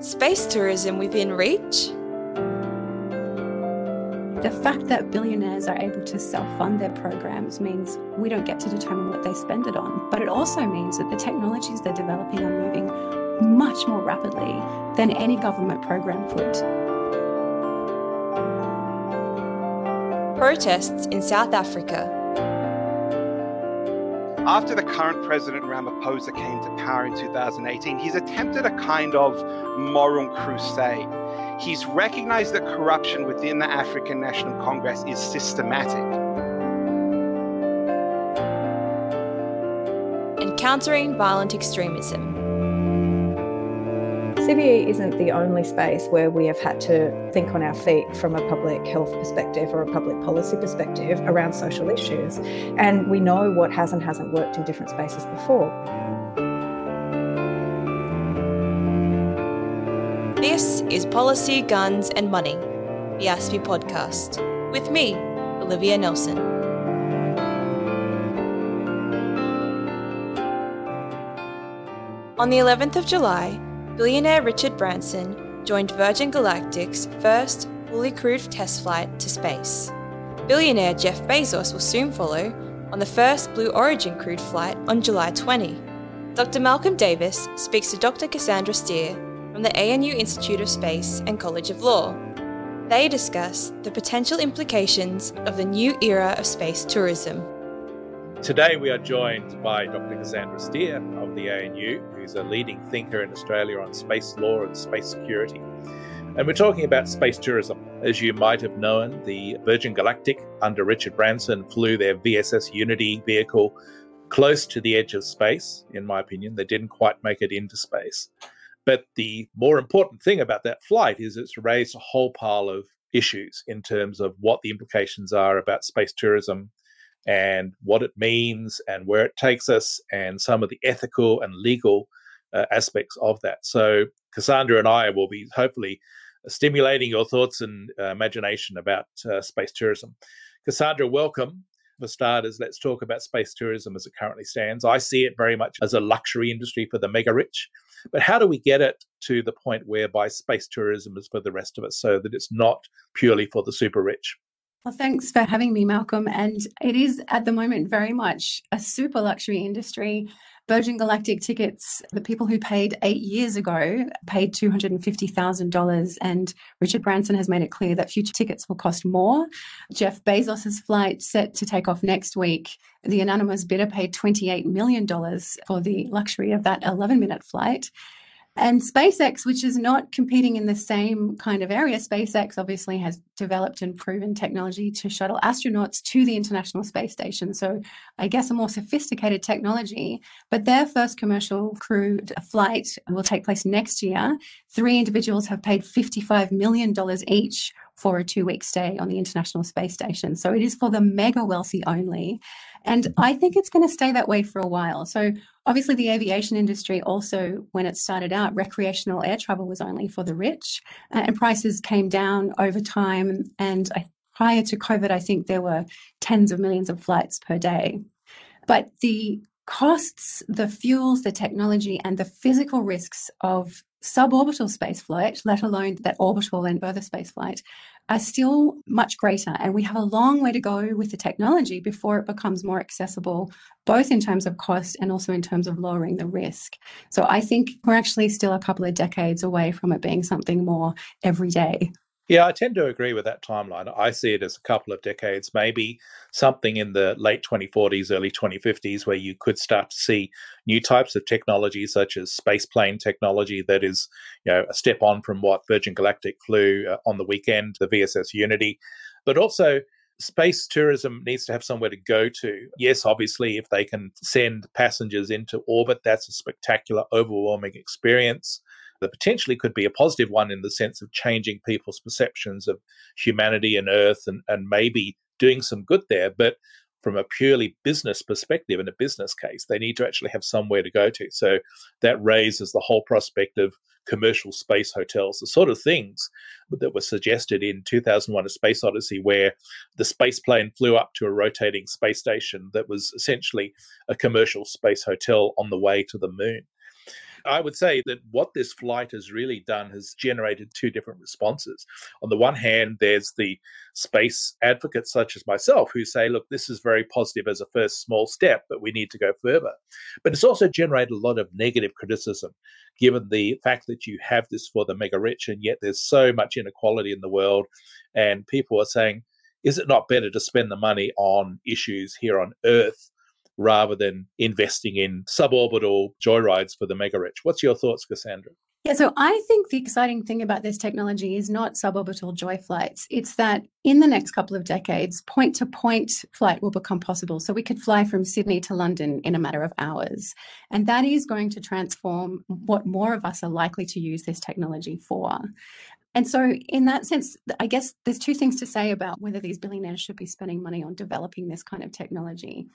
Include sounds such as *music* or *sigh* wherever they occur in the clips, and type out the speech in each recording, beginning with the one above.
Space tourism within reach? The fact that billionaires are able to self fund their programs means we don't get to determine what they spend it on. But it also means that the technologies they're developing are moving much more rapidly than any government program could. Protests in South Africa. After the current president Ramaphosa came to power in 2018, he's attempted a kind of moral crusade he's recognized that corruption within the African National Congress is systematic. Encountering violent extremism. CVE isn't the only space where we have had to think on our feet from a public health perspective or a public policy perspective around social issues. And we know what has and hasn't worked in different spaces before. This is Policy, Guns and Money, the ASPI podcast, with me, Olivia Nelson. On the 11th of July, billionaire Richard Branson joined Virgin Galactic's first fully crewed test flight to space. Billionaire Jeff Bezos will soon follow on the first Blue Origin crewed flight on July 20. Dr. Malcolm Davis speaks to Dr. Cassandra Steer from the ANU Institute of Space and College of Law. They discuss the potential implications of the new era of space tourism. Today, we are joined by Dr. Cassandra Steer of the ANU, who's a leading thinker in Australia on space law and space security. And we're talking about space tourism. As you might have known, the Virgin Galactic under Richard Branson flew their VSS Unity vehicle close to the edge of space, in my opinion. They didn't quite make it into space. But the more important thing about that flight is it's raised a whole pile of issues in terms of what the implications are about space tourism and what it means and where it takes us and some of the ethical and legal uh, aspects of that. So, Cassandra and I will be hopefully stimulating your thoughts and uh, imagination about uh, space tourism. Cassandra, welcome. For starters, let's talk about space tourism as it currently stands. I see it very much as a luxury industry for the mega rich. But how do we get it to the point whereby space tourism is for the rest of us so that it's not purely for the super rich? Well, thanks for having me, Malcolm. And it is at the moment very much a super luxury industry. Virgin Galactic tickets, the people who paid eight years ago paid $250,000, and Richard Branson has made it clear that future tickets will cost more. Jeff Bezos's flight set to take off next week. The anonymous bidder paid $28 million for the luxury of that 11 minute flight. And SpaceX, which is not competing in the same kind of area, SpaceX obviously has developed and proven technology to shuttle astronauts to the International Space Station. So, I guess a more sophisticated technology. But their first commercial crewed flight will take place next year. Three individuals have paid $55 million each for a two week stay on the International Space Station. So, it is for the mega wealthy only. And I think it's going to stay that way for a while. So, obviously, the aviation industry also, when it started out, recreational air travel was only for the rich, uh, and prices came down over time. And I, prior to COVID, I think there were tens of millions of flights per day. But the costs, the fuels, the technology, and the physical risks of suborbital spaceflight, let alone that orbital and further spaceflight, are still much greater. And we have a long way to go with the technology before it becomes more accessible, both in terms of cost and also in terms of lowering the risk. So I think we're actually still a couple of decades away from it being something more everyday. Yeah, I tend to agree with that timeline. I see it as a couple of decades, maybe something in the late 2040s, early 2050s, where you could start to see new types of technology, such as spaceplane technology, that is, you know, a step on from what Virgin Galactic flew uh, on the weekend, the VSS Unity, but also space tourism needs to have somewhere to go to. Yes, obviously, if they can send passengers into orbit, that's a spectacular, overwhelming experience that potentially could be a positive one in the sense of changing people's perceptions of humanity and Earth and, and maybe doing some good there. But from a purely business perspective in a business case, they need to actually have somewhere to go to. So that raises the whole prospect of commercial space hotels, the sort of things that were suggested in 2001 A Space Odyssey, where the space plane flew up to a rotating space station that was essentially a commercial space hotel on the way to the moon. I would say that what this flight has really done has generated two different responses. On the one hand, there's the space advocates such as myself who say, look, this is very positive as a first small step, but we need to go further. But it's also generated a lot of negative criticism, given the fact that you have this for the mega rich, and yet there's so much inequality in the world. And people are saying, is it not better to spend the money on issues here on Earth rather than investing in suborbital joyrides for the mega rich? What's your thoughts, Cassandra? Yeah, so I think the exciting thing about this technology is not suborbital joy flights. It's that in the next couple of decades, point to point flight will become possible. So we could fly from Sydney to London in a matter of hours. And that is going to transform what more of us are likely to use this technology for. And so, in that sense, I guess there's two things to say about whether these billionaires should be spending money on developing this kind of technology.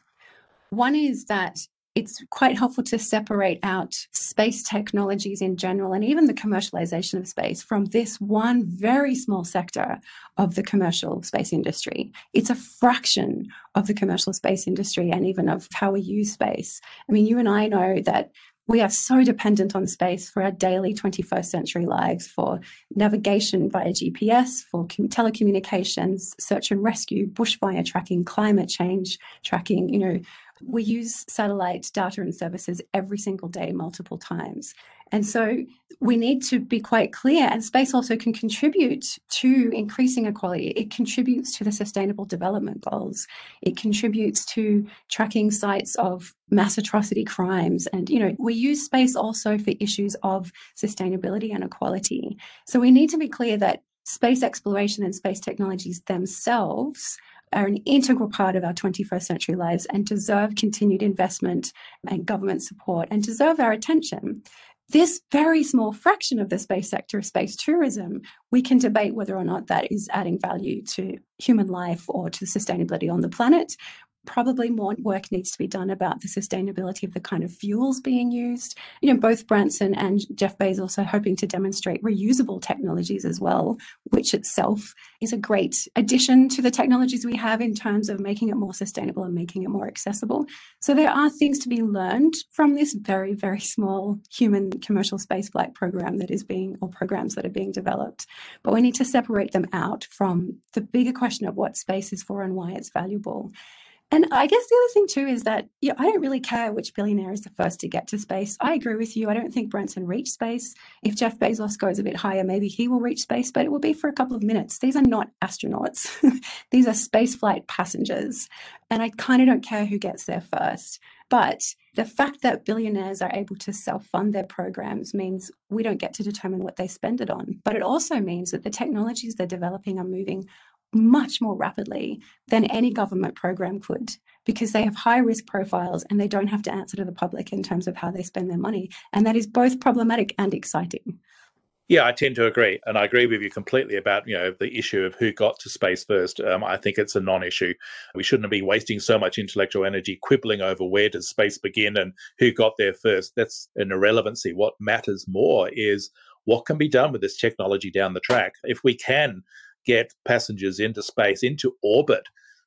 One is that it's quite helpful to separate out space technologies in general and even the commercialization of space from this one very small sector of the commercial space industry. It's a fraction of the commercial space industry and even of how we use space. I mean, you and I know that we are so dependent on space for our daily 21st century lives, for navigation via GPS, for telecommunications, search and rescue, bushfire tracking, climate change tracking. You know, we use satellite data and services every single day, multiple times. And so we need to be quite clear. And space also can contribute to increasing equality. It contributes to the sustainable development goals. It contributes to tracking sites of mass atrocity crimes. And, you know, we use space also for issues of sustainability and equality. So we need to be clear that space exploration and space technologies themselves are an integral part of our 21st century lives and deserve continued investment and government support and deserve our attention. This very small fraction of the space sector, space tourism, we can debate whether or not that is adding value to human life or to sustainability on the planet probably more work needs to be done about the sustainability of the kind of fuels being used. You know, both Branson and Jeff Bezos are also hoping to demonstrate reusable technologies as well, which itself is a great addition to the technologies we have in terms of making it more sustainable and making it more accessible. So there are things to be learned from this very, very small human commercial spaceflight program that is being, or programs that are being developed. But we need to separate them out from the bigger question of what space is for and why it's valuable. And I guess the other thing too is that yeah, I don't really care which billionaire is the first to get to space. I agree with you. I don't think Branson reached space. If Jeff Bezos goes a bit higher, maybe he will reach space, but it will be for a couple of minutes. These are not astronauts. *laughs* These are spaceflight passengers. And I kind of don't care who gets there first. But the fact that billionaires are able to self fund their programs means we don't get to determine what they spend it on. But it also means that the technologies they're developing are moving much more rapidly than any government program could because they have high risk profiles and they don't have to answer to the public in terms of how they spend their money. And that is both problematic and exciting. Yeah, I tend to agree, and I agree with you completely about you know the issue of who got to space first. Um, I think it's a non-issue. We shouldn't be wasting so much intellectual energy quibbling over where does space begin and who got there first. That's an irrelevancy. What matters more is what can be done with this technology down the track. If we can get passengers into space, into orbit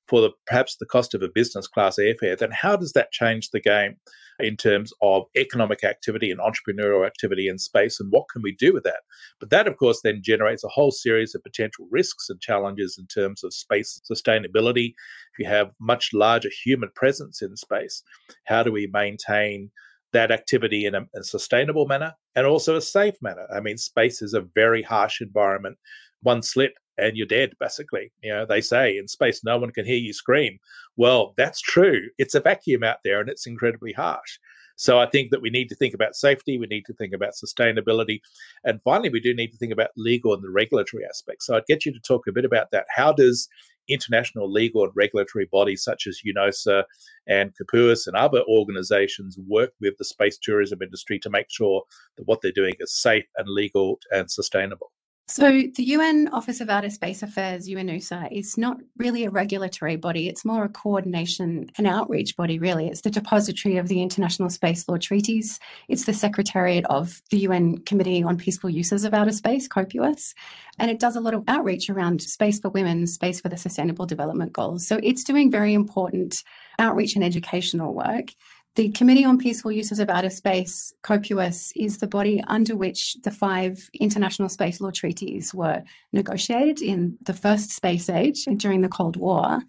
for the, perhaps the cost of a business class airfare, then how does that change the game in terms of economic activity and entrepreneurial activity in space and what can we do with that? But that, of course, then generates a whole series of potential risks and challenges in terms of space sustainability. If you have much larger human presence in space, how do we maintain? that activity in a, a, sustainable manner and also a safe manner. I mean, space is a very harsh environment. One slip and you're dead, basically. You know, they say in space, no one can hear you scream. Well, that's true. It's a vacuum out there and it's incredibly harsh. So I think that we need to think about safety, we need to think about sustainability, and finally, we do need to think about legal and the regulatory aspects. So I'd get you to talk a bit about that. How does international legal and regulatory bodies such as UNOSA and COPUOS and other organizations work with the space tourism industry to make sure that what they're doing is safe and legal and sustainable? So, the UN Office of Outer Space Affairs, UNOSA, is not really a regulatory body. It's more a coordination and outreach body, really. It's the depository of the international space law treaties. It's the secretariat of the UN Committee on Peaceful Uses of Outer Space, COPUOS. And it does a lot of outreach around space for women, space for the Sustainable Development Goals. So, it's doing very important outreach and educational work. The Committee on Peaceful Uses of Outer Space, COPUOS, is the body under which the five international space law treaties were negotiated in the first space age during the Cold War.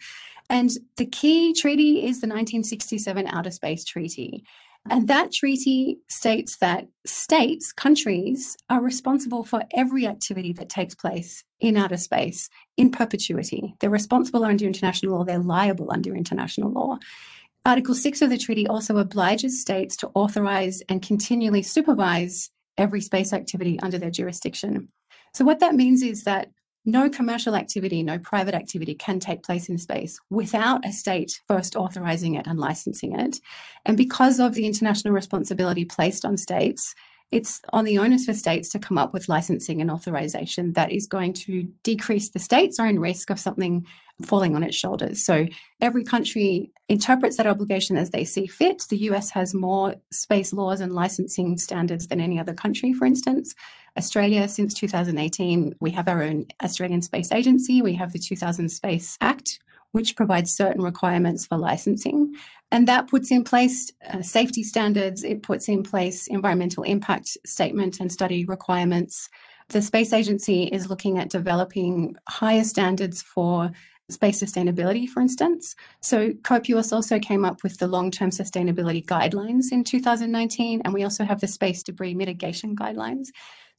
And the key treaty is the 1967 Outer Space Treaty. And that treaty states that states, countries, are responsible for every activity that takes place in outer space in perpetuity. They're responsible under international law, they're liable under international law. Article 6 of the treaty also obliges states to authorize and continually supervise every space activity under their jurisdiction. So, what that means is that no commercial activity, no private activity can take place in space without a state first authorizing it and licensing it. And because of the international responsibility placed on states, it's on the onus for states to come up with licensing and authorization that is going to decrease the state's own risk of something falling on its shoulders. So every country interprets that obligation as they see fit. The US has more space laws and licensing standards than any other country, for instance. Australia, since 2018, we have our own Australian Space Agency. We have the 2000 Space Act, which provides certain requirements for licensing. And that puts in place uh, safety standards, it puts in place environmental impact statement and study requirements. The Space Agency is looking at developing higher standards for space sustainability, for instance. So COPUOS also came up with the long-term sustainability guidelines in 2019, and we also have the space debris mitigation guidelines.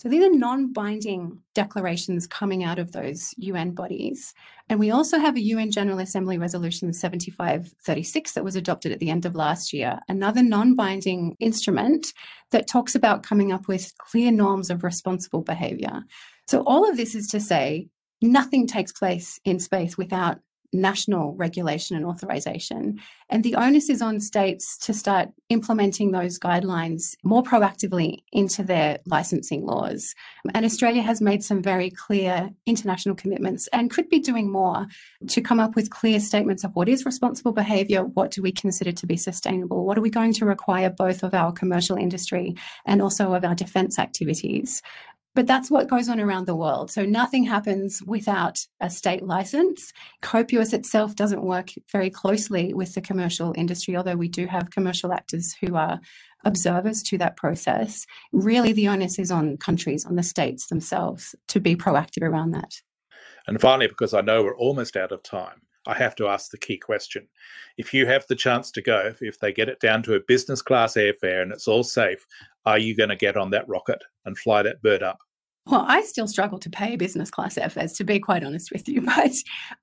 So these are non binding declarations coming out of those UN bodies. And we also have a UN General Assembly Resolution 7536 that was adopted at the end of last year, another non binding instrument that talks about coming up with clear norms of responsible behavior. So all of this is to say, nothing takes place in space without national regulation and authorization. And the onus is on states to start implementing those guidelines more proactively into their licensing laws. And Australia has made some very clear international commitments and could be doing more to come up with clear statements of what is responsible behaviour, what do we consider to be sustainable, what are we going to require both of our commercial industry and also of our defence activities. But that's what goes on around the world. So nothing happens without a state license. COPUOS itself doesn't work very closely with the commercial industry, although we do have commercial actors who are observers to that process. Really, the onus is on countries, on the states themselves to be proactive around that. And finally, because I know we're almost out of time, I have to ask the key question. If you have the chance to go, if they get it down to a business class airfare and it's all safe, are you going to get on that rocket and fly that bird up? Well, I still struggle to pay business class airfares, to be quite honest with you. *laughs* But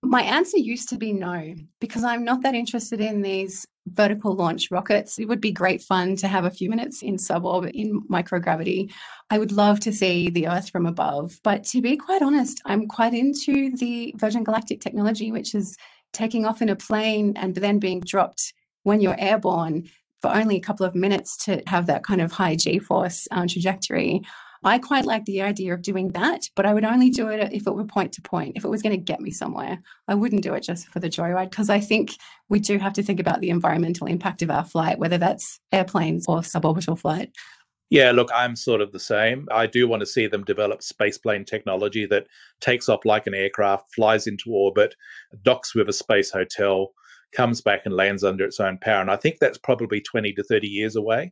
my answer used to be no, because I'm not that interested in these vertical launch rockets. It would be great fun to have a few minutes in suborbit in microgravity. I would love to see the Earth from above. But to be quite honest, I'm quite into the Virgin Galactic technology, which is taking off in a plane and then being dropped when you're airborne for only a couple of minutes to have that kind of high G force um, trajectory. I quite like the idea of doing that, but I would only do it if it were point to point, if it was going to get me somewhere. I wouldn't do it just for the joyride because I think we do have to think about the environmental impact of our flight, whether that's airplanes or suborbital flight. Yeah, look, I'm sort of the same. I do want to see them develop spaceplane technology that takes off like an aircraft, flies into orbit, docks with a space hotel, comes back and lands under its own power. And I think that's probably 20 to 30 years away.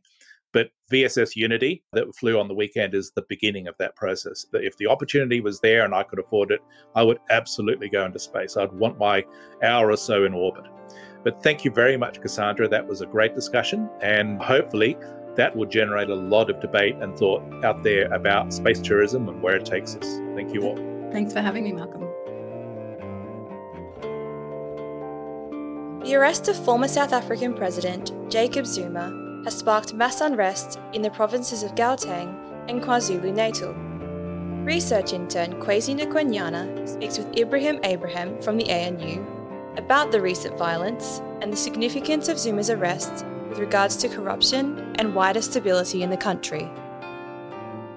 But VSS Unity that flew on the weekend is the beginning of that process. If the opportunity was there and I could afford it, I would absolutely go into space. I'd want my hour or so in orbit. But thank you very much, Cassandra. That was a great discussion. And hopefully, that will generate a lot of debate and thought out there about space tourism and where it takes us. Thank you all. Thanks for having me, Malcolm. The arrest of former South African President Jacob Zuma has sparked mass unrest in the provinces of Gauteng and KwaZulu Natal. Research intern Kwesi Nkwenyana speaks with Ibrahim Abraham from the ANU about the recent violence and the significance of Zuma's arrest with regards to corruption and wider stability in the country.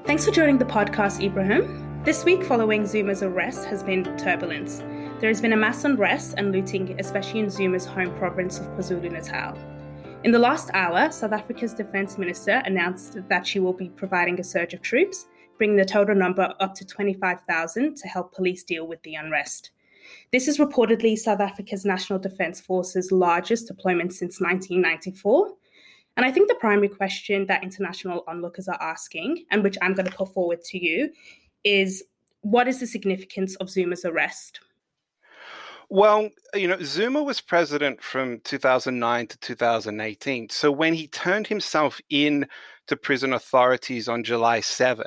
Thanks for joining the podcast, Ibrahim. This week, following Zuma's arrest, has been turbulence. There has been a mass unrest and looting, especially in Zuma's home province of KwaZulu Natal. In the last hour, South Africa's Defence Minister announced that she will be providing a surge of troops, bringing the total number up to 25,000 to help police deal with the unrest. This is reportedly South Africa's National Defence Force's largest deployment since 1994. And I think the primary question that international onlookers are asking, and which I'm going to put forward to you, is what is the significance of Zuma's arrest? Well, you know, Zuma was president from 2009 to 2018. So when he turned himself in to prison authorities on July 7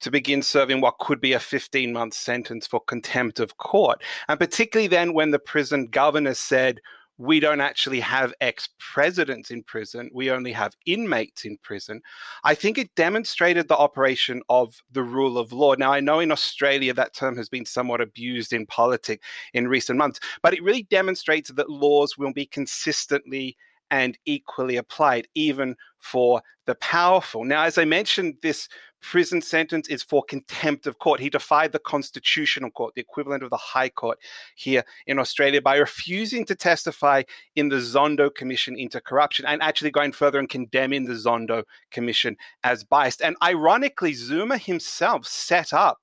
to begin serving what could be a 15 month sentence for contempt of court, and particularly then when the prison governor said, we don't actually have ex presidents in prison. We only have inmates in prison. I think it demonstrated the operation of the rule of law. Now, I know in Australia that term has been somewhat abused in politics in recent months, but it really demonstrates that laws will be consistently and equally applied, even for the powerful. Now, as I mentioned, this prison sentence is for contempt of court. He defied the constitutional court, the equivalent of the High Court here in Australia, by refusing to testify in the Zondo Commission into corruption and actually going further and condemning the Zondo Commission as biased. And ironically, Zuma himself set up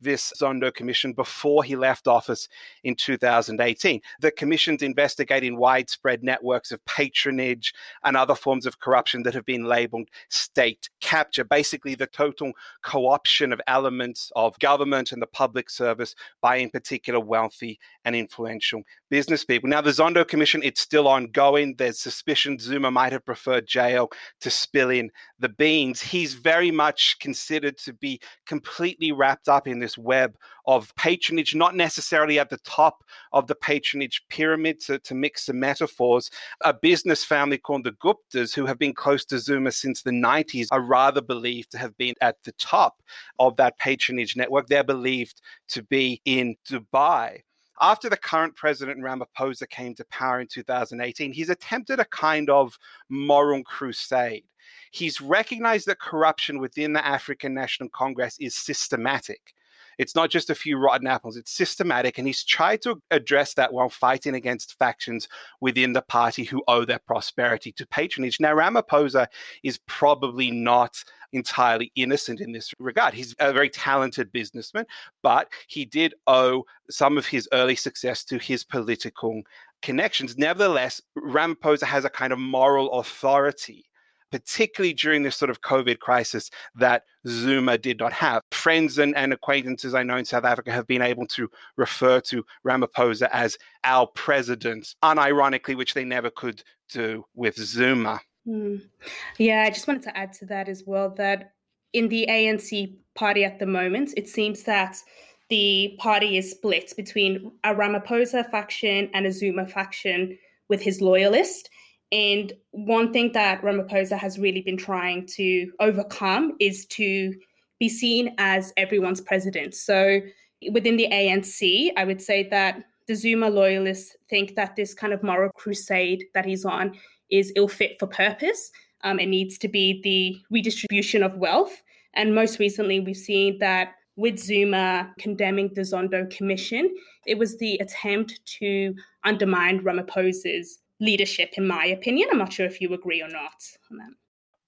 this Zondo Commission before he left office in 2018. The commission's investigating widespread networks of patronage and other forms of corruption that have been labeled state capture, basically the total co option of elements of government and the public service by, in particular, wealthy and influential business people. Now, the Zondo Commission, it's still ongoing. There's suspicion Zuma might have preferred jail to spill in the beans. He's very much considered to be completely wrapped up in this web of patronage, not necessarily at the top of the patronage pyramid, to, to mix the metaphors. A business family called the Guptas, who have been close to Zuma since the 90s, are rather believed to have been at the top of that patronage network. They're believed to be in Dubai. After the current president Ramaphosa came to power in 2018, he's attempted a kind of moral crusade. He's recognized that corruption within the African National Congress is systematic. It's not just a few rotten apples, it's systematic. And he's tried to address that while fighting against factions within the party who owe their prosperity to patronage. Now, Ramaphosa is probably not entirely innocent in this regard. He's a very talented businessman, but he did owe some of his early success to his political connections. Nevertheless, Ramaphosa has a kind of moral authority particularly during this sort of COVID crisis that Zuma did not have. Friends and, and acquaintances I know in South Africa have been able to refer to Ramaphosa as our president, unironically, which they never could do with Zuma. Mm. Yeah, I just wanted to add to that as well that in the ANC party at the moment, it seems that the party is split between a Ramaphosa faction and a Zuma faction with his loyalist. And one thing that Ramaphosa has really been trying to overcome is to be seen as everyone's president. So within the ANC, I would say that the Zuma loyalists think that this kind of moral crusade that he's on is ill fit for purpose. Um, it needs to be the redistribution of wealth. And most recently, we've seen that with Zuma condemning the Zondo Commission, it was the attempt to undermine Ramaphosa's leadership, in my opinion. I'm not sure if you agree or not on that.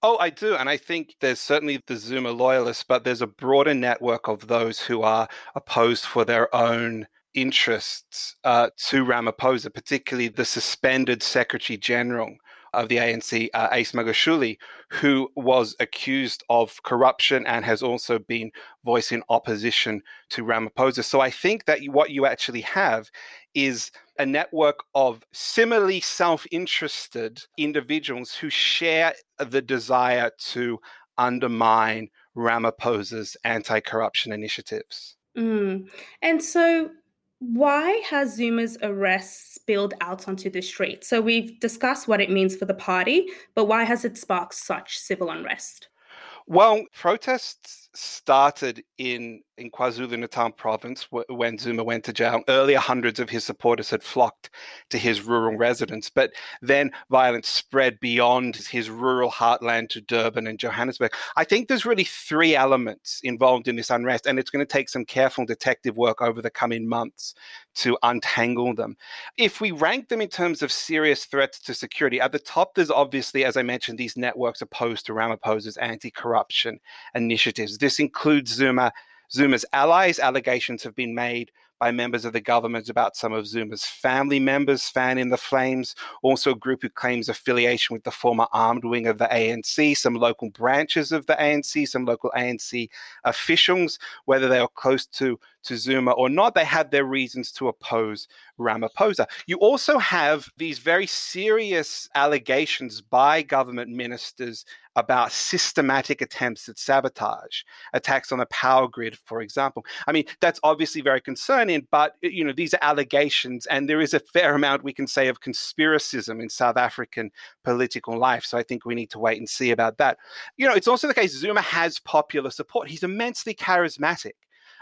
Oh, I do. And I think there's certainly the Zuma loyalists, but there's a broader network of those who are opposed for their own interests uh, to Ramaphosa, particularly the suspended Secretary General of the ANC, uh, Ace Magashule, who was accused of corruption and has also been voicing opposition to Ramaphosa. So I think that what you actually have is a network of similarly self interested individuals who share the desire to undermine Ramaphosa's anti corruption initiatives. Mm. And so why has Zuma's arrest spilled out onto the street? So we've discussed what it means for the party, but why has it sparked such civil unrest? Well, protests started in in KwaZulu Natal province when Zuma mm-hmm. went to jail. Earlier, hundreds of his supporters had flocked to his rural residence, but then violence spread beyond his rural heartland to Durban and Johannesburg. I think there's really three elements involved in this unrest, and it's going to take some careful detective work over the coming months to untangle them. If we rank them in terms of serious threats to security, at the top, there's obviously, as I mentioned, these networks opposed to Ramaphosa's anti corruption initiatives. This includes Zuma Zuma's allies. Allegations have been made by members of the government about some of Zuma's family members fan in the flames. Also, a group who claims affiliation with the former armed wing of the ANC, some local branches of the ANC, some local ANC officials, whether they are close to to Zuma or not, they had their reasons to oppose Ramaphosa. You also have these very serious allegations by government ministers about systematic attempts at sabotage, attacks on the power grid, for example. I mean, that's obviously very concerning, but uh, you know, these are allegations, and there is a fair amount we can say of conspiracism in South African political life. So I think we need to wait and see about that. You know, it's also the case Zuma has popular support. He's immensely charismatic.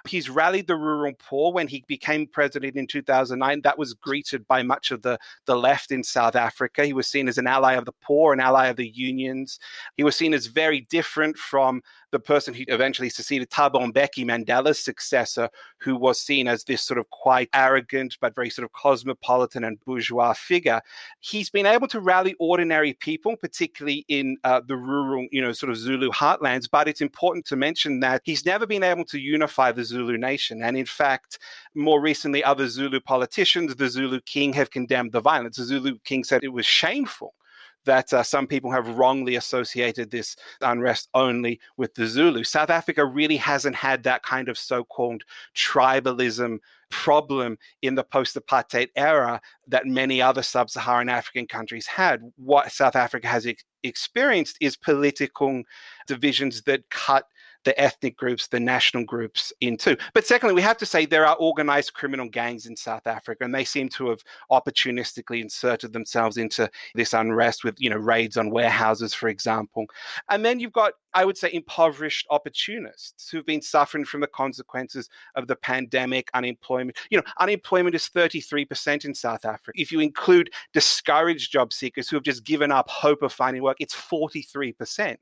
He's rallied the rural poor when he became president in 2009. That was greeted by much of the, the left in South Africa. He was seen as an ally of the poor, an ally of the unions. He was seen as very different from the person who eventually succeeded Thabo Mbeki, Mandela's successor, who was seen as this sort of quite arrogant but very sort of cosmopolitan and bourgeois figure. He's been able to rally ordinary people, particularly in uh, the rural, you know, sort of Zulu heartlands. But it's important to mention that he's never been able to unify the Zulu nation. And in fact, more recently, other Zulu politicians, the Zulu king, have condemned the violence. The Zulu king said it was shameful that uh, some people have wrongly associated this unrest only with the Zulu. South Africa really hasn't had that kind of so called tribalism problem in the post apartheid era that many other sub Saharan African countries had. What South Africa has ex- experienced is political divisions that cut the ethnic groups, the national groups into. But secondly, we have to say there are organized criminal gangs in South Africa, and they seem to have opportunistically inserted themselves into this unrest with, you know, raids on warehouses, for example. And then you've got, I would say, impoverished opportunists who've been suffering from the consequences of the pandemic, unemployment. You know, unemployment is 33% in South Africa. If you include discouraged job seekers who have just given up hope of finding work, it's 43%.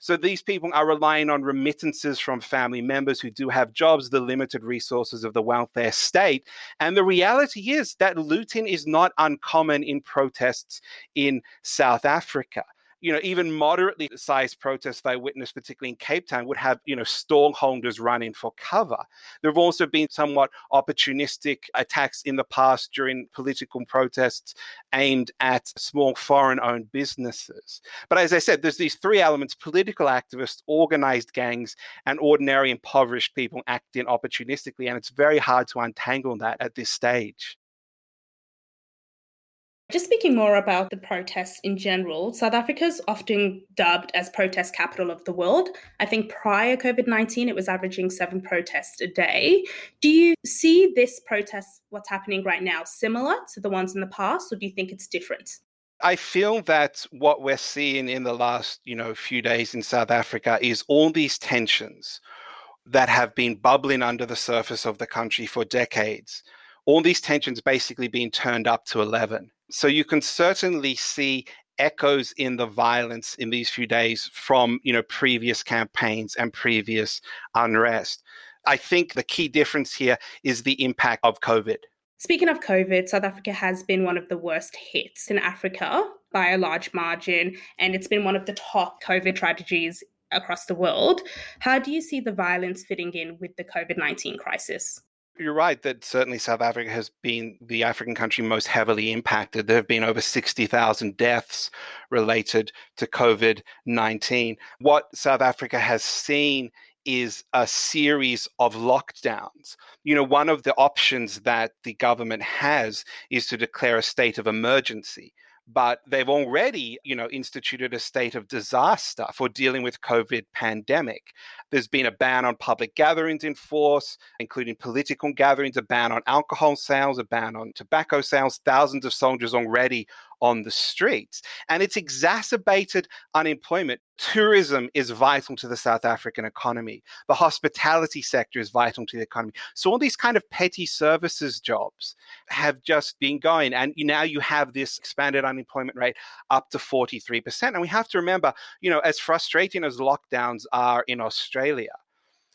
So these people are relying on remittances from family members who do have jobs, the limited resources of the welfare state. And the reality is that looting is not uncommon in protests in South Africa you know, even moderately sized protests I witnessed, particularly in Cape Town, would have, you know, stallholders running for cover. There have also been somewhat opportunistic attacks in the past during political protests aimed at small foreign owned businesses. But as I said, there's these three elements political activists, organized gangs, and ordinary impoverished people acting opportunistically. And it's very hard to untangle that at this stage. Just speaking more about the protests in general, South Africa is often dubbed as protest capital of the world. I think prior COVID 19, it was averaging seven protests a day. Do you see this protest, what's happening right now, similar to the ones in the past, or do you think it's different? I feel that what we're seeing in the last, you know, few days in South Africa is all these tensions that have been bubbling under the surface of the country for decades. All these tensions basically being turned up to 11 so you can certainly see echoes in the violence in these few days from you know previous campaigns and previous unrest. I think the key difference here is the impact of COVID. Speaking of COVID, South Africa has been one of the worst hits in Africa by a large margin, and it's been one of the top COVID tragedies across the world. How do you see the violence fitting in with the COVID 19 crisis? You're right that certainly South Africa has been the African country most heavily impacted. There have been over 60,000 deaths related to COVID 19. What South Africa has seen is a series of lockdowns. You know, one of the options that the government has is to declare a state of emergency but they've already you know instituted a state of disaster for dealing with covid pandemic. There's been a ban on public gatherings in force including political gatherings a ban on alcohol sales a ban on tobacco sales. Thousands of soldiers already on the streets. And it's exacerbated unemployment. Tourism is vital to the South African economy. The hospitality sector is vital to the economy. So all these kind of petty services jobs have just been going. And now you have this expanded unemployment rate up to 43%. And we have to remember, you know, as frustrating as lockdowns are in Australia,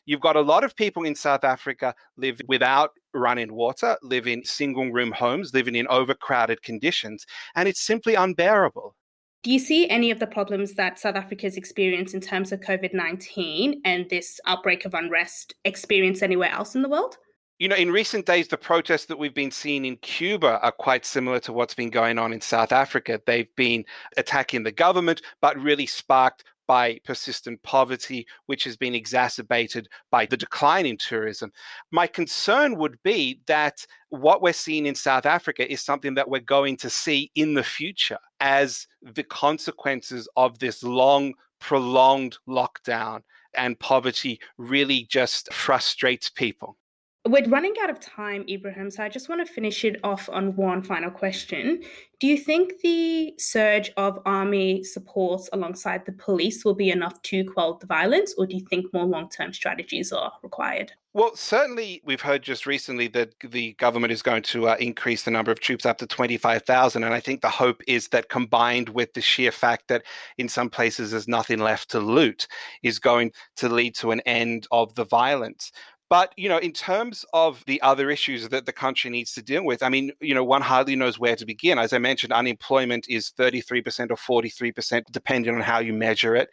You've got a lot of people in South Africa live without running water, live in single room homes, living in overcrowded conditions, and it's simply unbearable. Do you see any of the problems that South Africa has experienced in terms of COVID 19 and this outbreak of unrest experienced anywhere else in the world? You know, in recent days, the protests that we've been seeing in Cuba are quite similar to what's been going on in South Africa. They've been attacking the government, but really sparked by persistent poverty, which has been exacerbated by the decline in tourism. My concern would be that what we're seeing in South Africa is something that we're going to see in the future as the consequences of this long, prolonged lockdown and poverty really just frustrates people. We're running out of time, Ibrahim, so I just want to finish it off on one final question. Do you think the surge of army support alongside the police will be enough to quell the violence, or do you think more long term strategies are required? Well, certainly, we've heard just recently that the government is going to uh, increase the number of troops up to 25,000. And I think the hope is that combined with the sheer fact that in some places there's nothing left to loot, is going to lead to an end of the violence. But, you know, in terms of the other issues that the country needs to deal with, I mean, you know, one hardly knows where to begin. As I mentioned, unemployment is 33% or 43%, depending on how you measure it.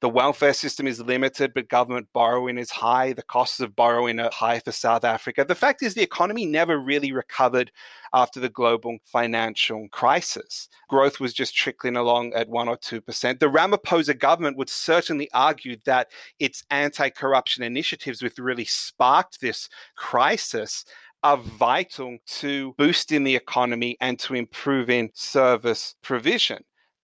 The welfare system is limited, but government borrowing is high. The costs of borrowing are high for South Africa. The fact is, the economy never really recovered after the global financial crisis. Growth was just trickling along at 1 or 2%. The Ramaphosa government would certainly argue that its anti corruption initiatives, which really sparked this crisis, are vital to boosting the economy and to improving service provision.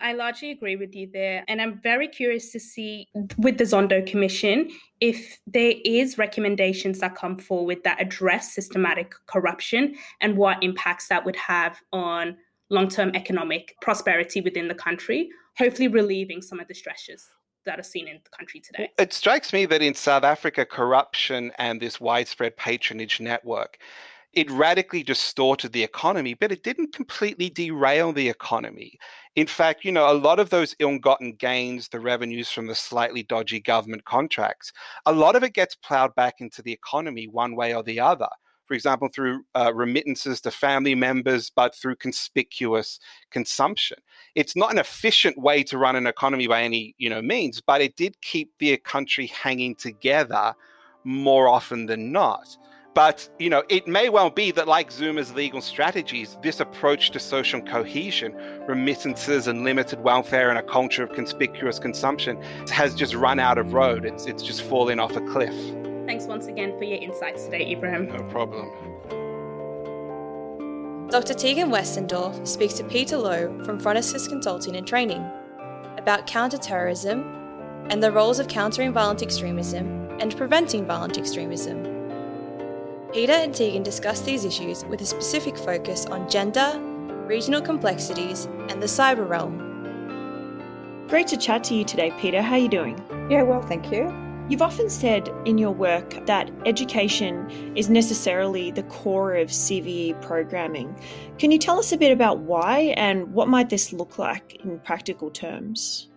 I largely agree with you there. And I'm very curious to see with the Zondo Commission if there is recommendations that come forward that address systematic corruption and what impacts that would have on long-term economic prosperity within the country, hopefully relieving some of the stresses that are seen in the country today. It strikes me that in South Africa, corruption and this widespread patronage network it radically distorted the economy, but it didn't completely derail the economy. In fact, you know, a lot of those ill gotten gains, the revenues from the slightly dodgy government contracts, a lot of it gets plowed back into the economy one way or the other. For example, through uh, remittances to family members, but through conspicuous consumption. It's not an efficient way to run an economy by any you know means, but it did keep the country hanging together more often than not. But, you know, it may well be that, like Zuma's legal strategies, this approach to social cohesion, remittances and limited welfare and a culture of conspicuous consumption has just run out of road. It's, it's just fallen off a cliff. Thanks once again for your insights today, Ibrahim. No problem. Dr. Teagan Westendorf speaks to Peter Lowe from Front Assist Consulting and Training about counterterrorism and the roles of countering violent extremism and preventing violent extremism. Peter and Teagan discuss these issues with a specific focus on gender, regional complexities, and the cyber realm. Great to chat to you today, Peter. How are you doing? Yeah, well, thank you. You've often said in your work that education is necessarily the core of CVE programming. Can you tell us a bit about why and what might this look like in practical terms?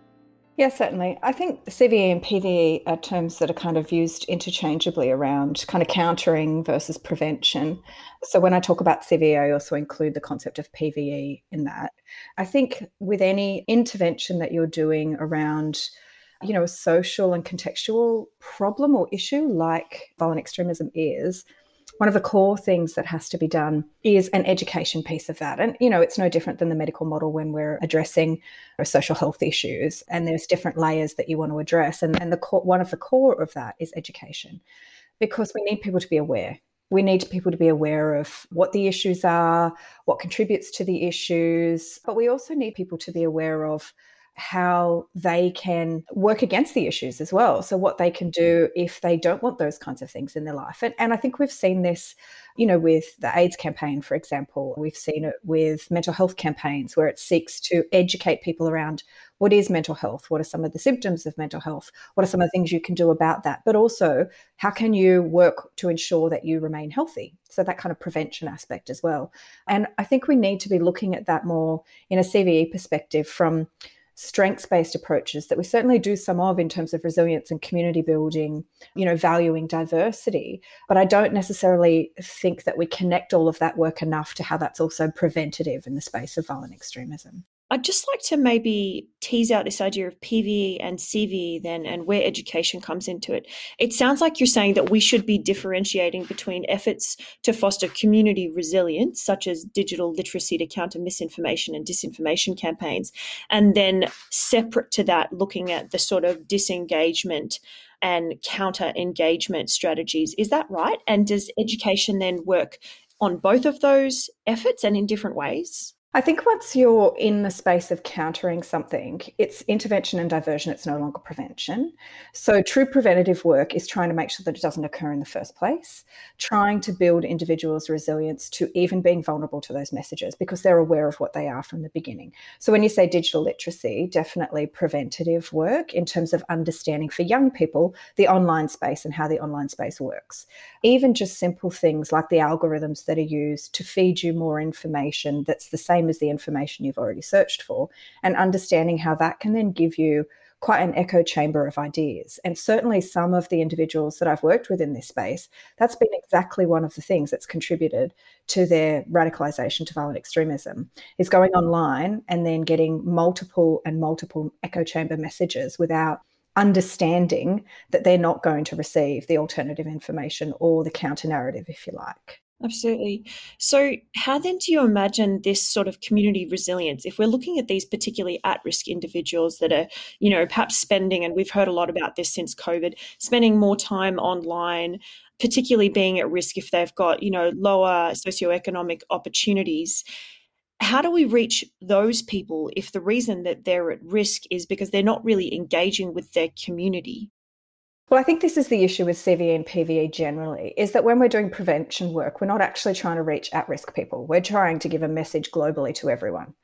Yeah, certainly. I think CVE and PVE are terms that are kind of used interchangeably around kind of countering versus prevention. So when I talk about CVE, I also include the concept of PVE in that. I think with any intervention that you're doing around you know, a social and contextual problem or issue like violent extremism is, one of the core things that has to be done is an education piece of that. And, you know, it's no different than the medical model when we're addressing our social health issues. And there's different layers that you want to address. And, and the core, one of the core of that is education, because we need people to be aware. We need people to be aware of what the issues are, what contributes to the issues, but we also need people to be aware of how they can work against the issues as well. So, what they can do if they don't want those kinds of things in their life. And, and I think we've seen this, you know, with the AIDS campaign, for example. We've seen it with mental health campaigns where it seeks to educate people around what is mental health, what are some of the symptoms of mental health, what are some of the things you can do about that, but also how can you work to ensure that you remain healthy. So, that kind of prevention aspect as well. And I think we need to be looking at that more in a CVE perspective from strengths based approaches that we certainly do some of in terms of resilience and community building, you know, valuing diversity. But I don't necessarily think that we connect all of that work enough to how that's also preventative in the space of violent extremism. I'd just like to maybe tease out this idea of PVE and CVE then and where education comes into it. It sounds like you're saying that we should be differentiating between efforts to foster community resilience, such as digital literacy to counter misinformation and disinformation campaigns, and then separate to that, looking at the sort of disengagement and counter engagement strategies. Is that right? And does education then work on both of those efforts and in different ways? I think once you're in the space of countering something, it's intervention and diversion, it's no longer prevention. So, true preventative work is trying to make sure that it doesn't occur in the first place, trying to build individuals' resilience to even being vulnerable to those messages because they're aware of what they are from the beginning. So, when you say digital literacy, definitely preventative work in terms of understanding for young people the online space and how the online space works. Even just simple things like the algorithms that are used to feed you more information that's the same as the information you've already searched for, and understanding how that can then give you quite an echo chamber of ideas. And certainly, some of the individuals that I've worked with in this space, that's been exactly one of the things that's contributed to their radicalization to violent extremism is going online and then getting multiple and multiple echo chamber messages without understanding that they're not going to receive the alternative information or the counter narrative, if you like. Absolutely. So, how then do you imagine this sort of community resilience? If we're looking at these particularly at risk individuals that are, you know, perhaps spending, and we've heard a lot about this since COVID, spending more time online, particularly being at risk if they've got, you know, lower socioeconomic opportunities. How do we reach those people if the reason that they're at risk is because they're not really engaging with their community? Well, I think this is the issue with CVE and PVE generally is that when we're doing prevention work, we're not actually trying to reach at risk people. We're trying to give a message globally to everyone.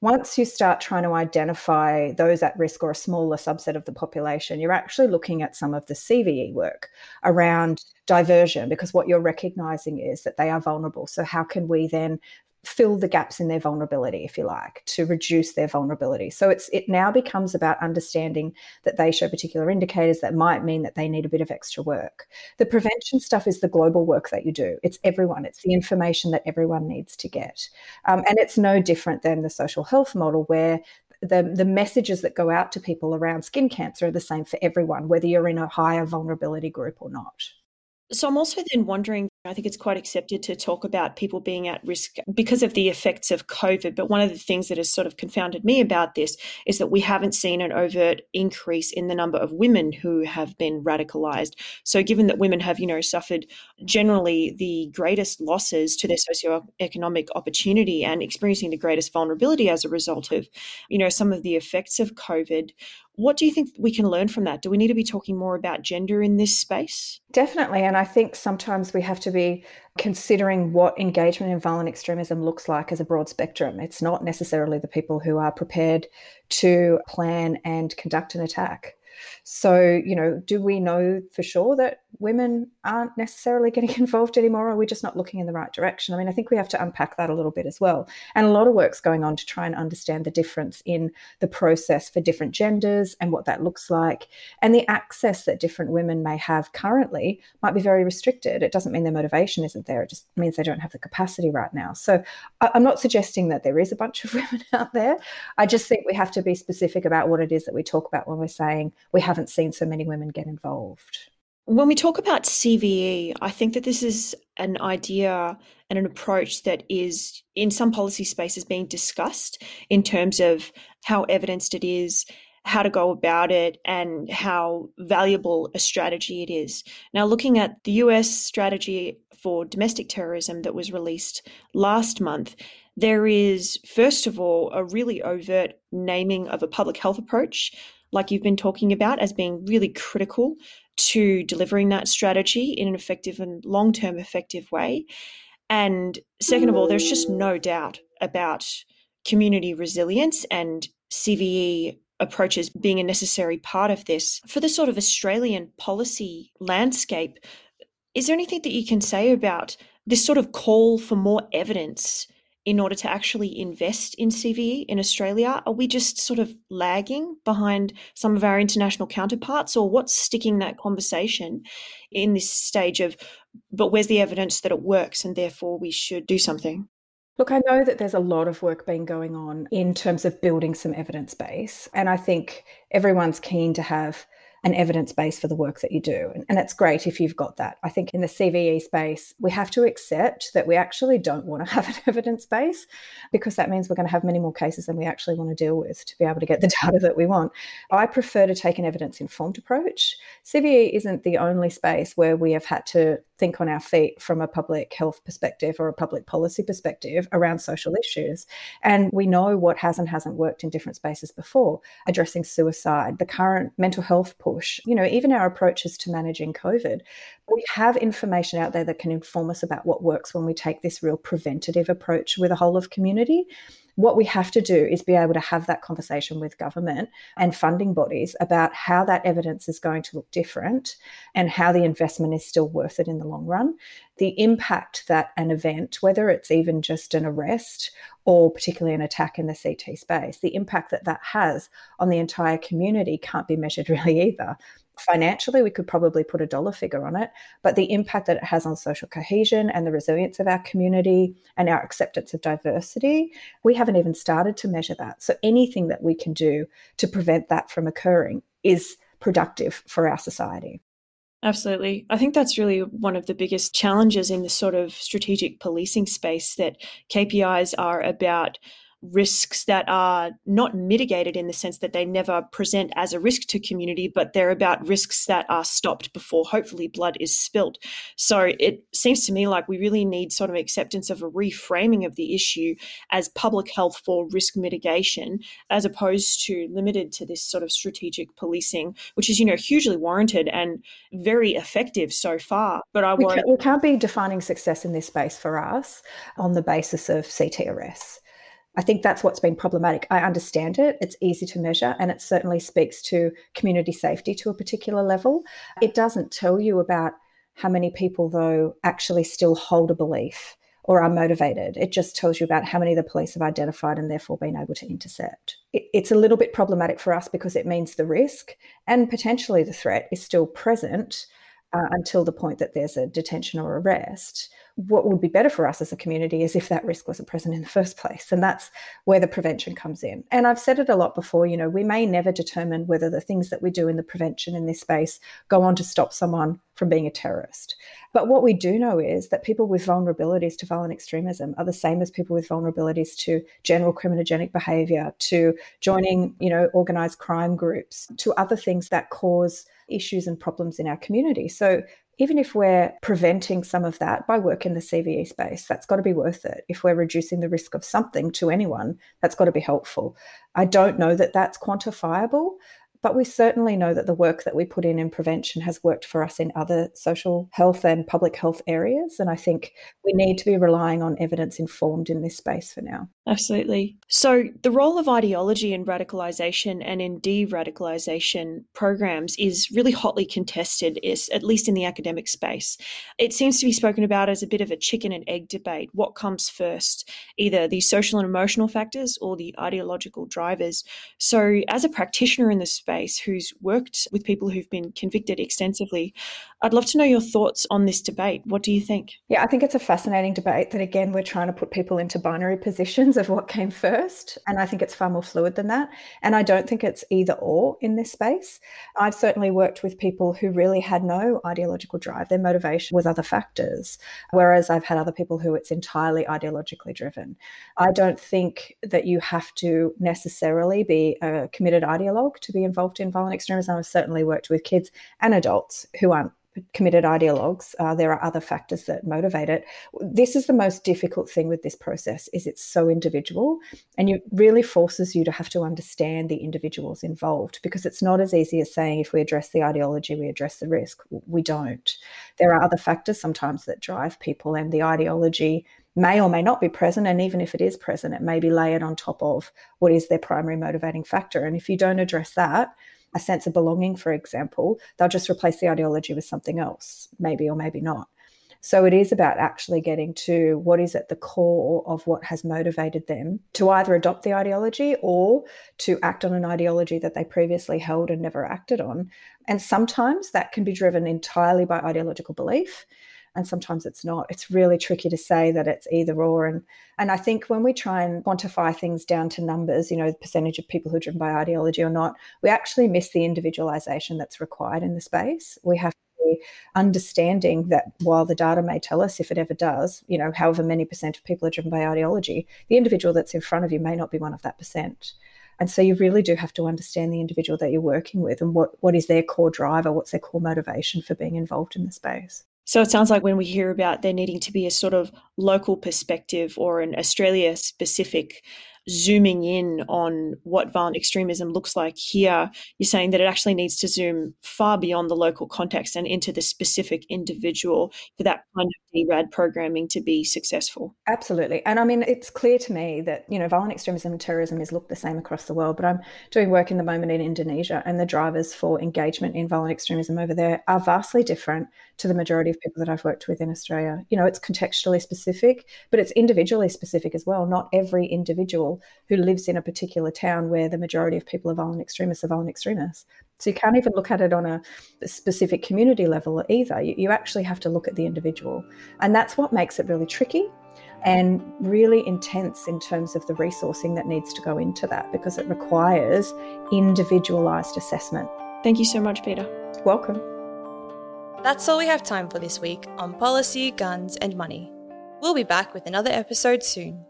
Once you start trying to identify those at risk or a smaller subset of the population, you're actually looking at some of the CVE work around diversion because what you're recognizing is that they are vulnerable. So, how can we then fill the gaps in their vulnerability if you like to reduce their vulnerability. So it's it now becomes about understanding that they show particular indicators that might mean that they need a bit of extra work. The prevention stuff is the global work that you do. It's everyone. It's the information that everyone needs to get. Um, and it's no different than the social health model where the, the messages that go out to people around skin cancer are the same for everyone, whether you're in a higher vulnerability group or not. So I'm also then wondering I think it's quite accepted to talk about people being at risk because of the effects of COVID. But one of the things that has sort of confounded me about this is that we haven't seen an overt increase in the number of women who have been radicalized. So, given that women have, you know, suffered generally the greatest losses to their socioeconomic opportunity and experiencing the greatest vulnerability as a result of, you know, some of the effects of COVID, what do you think we can learn from that? Do we need to be talking more about gender in this space? Definitely. And I think sometimes we have to be considering what engagement in violent extremism looks like as a broad spectrum. It's not necessarily the people who are prepared to plan and conduct an attack. So, you know, do we know for sure that women aren't necessarily *laughs* getting involved anymore? Or are we just not looking in the right direction? I mean, I think we have to unpack that a little bit as well. And a lot of work's going on to try and understand the difference in the process for different genders and what that looks like. And the access that different women may have currently might be very restricted. It doesn't mean their motivation isn't there, it just means they don't have the capacity right now. So I'm not suggesting that there is a bunch of *laughs* women out there. I just think we have to be specific about what it is that we talk about when we're saying we haven't seen so many women get involved. When we talk about CVE, I think that this is an idea and an approach that is in some policy spaces being discussed in terms of how evidenced it is, how to go about it, and how valuable a strategy it is. Now, looking at the US strategy for domestic terrorism that was released last month, there is, first of all, a really overt naming of a public health approach like you've been talking about, as being really critical to delivering that strategy in an effective and long term effective way. And second of all, there's just no doubt about community resilience and CVE approaches being a necessary part of this. For the sort of Australian policy landscape, is there anything that you can say about this sort of call for more evidence in order to actually invest in CVE in Australia? Are we just sort of lagging behind some of our international counterparts, or what's sticking that conversation in this stage of, but where's the evidence that it works and therefore we should do something? Look, I know that there's a lot of work being going on in terms of building some evidence base. And I think everyone's keen to have an evidence base for the work that you do. And, and it's great if you've got that. I think in the CVE space, we have to accept that we actually don't want to have an *laughs* evidence base because that means we're going to have many more cases than we actually want to deal with to be able to get the *laughs* data that we want. I prefer to take an evidence informed approach. CVE isn't the only space where we have had to think on our feet from a public health perspective or a public policy perspective around social issues. And we know what has and hasn't worked in different spaces before, addressing suicide, the current mental health push, you know, even our approaches to managing COVID. We have information out there that can inform us about what works when we take this real preventative approach with a whole of community what we have to do is be able to have that conversation with government and funding bodies about how that evidence is going to look different and how the investment is still worth it in the long run. The impact that an event, whether it's even just an arrest or particularly an attack in the CT space, the impact that that has on the entire community can't be measured *laughs* really either financially, we could probably put a dollar figure on it, but the impact that it has on social cohesion and the resilience of our community and our acceptance of diversity, we haven't even started to measure that. So anything that we can do to prevent that from occurring is productive for our society. Absolutely. I think that's really one of the biggest challenges in the sort of strategic policing space that KPIs are about risks that are not mitigated in the sense that they never present as a risk to community, but they're about risks that are stopped before hopefully blood is spilt. So it seems to me like we really need sort of acceptance of a reframing of the issue as public health for risk mitigation, as opposed to limited to this sort of strategic policing, which is, you know, hugely warranted and very effective so far. But I we, can, we can't be defining success in this space for us on the basis of CT arrests. I think that's what's been problematic. I understand it, it's easy to measure, and it certainly speaks to community safety to a particular level. It doesn't tell you about how many people, though, actually still hold a belief or are motivated. It just tells you about how many the police have identified and therefore been able to intercept. it's a little bit problematic for us because it means the risk and potentially the threat is still present uh, until the point that there's a detention or arrest what would be better for us as a community is if that risk wasn't present in the first place. And that's where the prevention comes in. And I've said it a lot before, you know, we may never determine whether the things that we do in the prevention in this space go on to stop someone from being a terrorist. But what we do know is that people with vulnerabilities to violent extremism are the same as people with vulnerabilities to general criminogenic behavior, to joining, you know, organized crime groups, to other things that cause issues and problems in our community. So even if we're preventing some of that by work in the CVE space, that's got to be worth it. If we're reducing the risk of something to anyone, that's got to be helpful. I don't know that that's quantifiable, but we certainly know that the work that we put in in prevention has worked for us in other social health and public health areas. And I think we need to be relying on evidence informed in this space for now. Absolutely. So, the role of ideology in radicalization and in de radicalization programs is really hotly contested, at least in the academic space. It seems to be spoken about as a bit of a chicken and egg debate. What comes first, either the social and emotional factors or the ideological drivers? So, as a practitioner in the space, space who's worked with people who've been convicted extensively. I'd love to know your thoughts on this debate. What do you think? Yeah, I think it's a fascinating debate that, again, we're trying to put people into binary positions of what came first. And I think it's far more fluid than that. And I don't think it's either or in this space. I've certainly worked with people who really had no ideological drive, their motivation was other factors. Whereas I've had other people who it's entirely ideologically driven. I don't think that you have to necessarily be a committed ideologue to be involved in violent extremism. I've certainly worked with kids and adults who aren't committed ideologues. Uh, there are other factors that motivate it. This is the most difficult thing with this process is it's so individual and it really forces you to have to understand the individuals involved because it's not as easy as saying if we address the ideology we address the risk. We don't. There are other factors sometimes that drive people and the ideology may or may not be present and even if it is present it may be layered on top of what is their primary motivating factor and if you don't address that a sense of belonging, for example, they'll just replace the ideology with something else, maybe or maybe not. So it is about actually getting to what is at the core of what has motivated them to either adopt the ideology or to act on an ideology that they previously held and never acted on. And sometimes that can be driven entirely by ideological belief. And sometimes it's not. It's really tricky to say that it's either or. And and I think when we try and quantify things down to numbers, you know, the percentage of people who are driven by ideology or not, we actually miss the individualization that's required in the space. We have to be understanding that while the data may tell us if it ever does, you know, however many percent of people are driven by ideology, the individual that's in front of you may not be one of that percent. And so you really do have to understand the individual that you're working with and what, what is their core driver, what's their core motivation for being involved in the space. So it sounds like when we hear about there needing to be a sort of local perspective or an Australia specific zooming in on what violent extremism looks like here, you're saying that it actually needs to zoom far beyond the local context and into the specific individual for that kind of DRAD programming to be successful. Absolutely. And I mean, it's clear to me that, you know, violent extremism and terrorism is looked the same across the world, but I'm doing work in the moment in Indonesia and the drivers for engagement in violent extremism over there are vastly different to the majority of people that I've worked with in Australia. You know, it's contextually specific, but it's individually specific as well. Not every individual who lives in a particular town where the majority of people are violent extremists are violent extremists. So you can't even look at it on a specific community level either. You, you actually have to look at the individual. And that's what makes it really tricky and really intense in terms of the resourcing that needs to go into that because it requires individualized assessment. Thank you so much, Peter. Welcome. That's all we have time for this week on policy, guns, and money. We'll be back with another episode soon.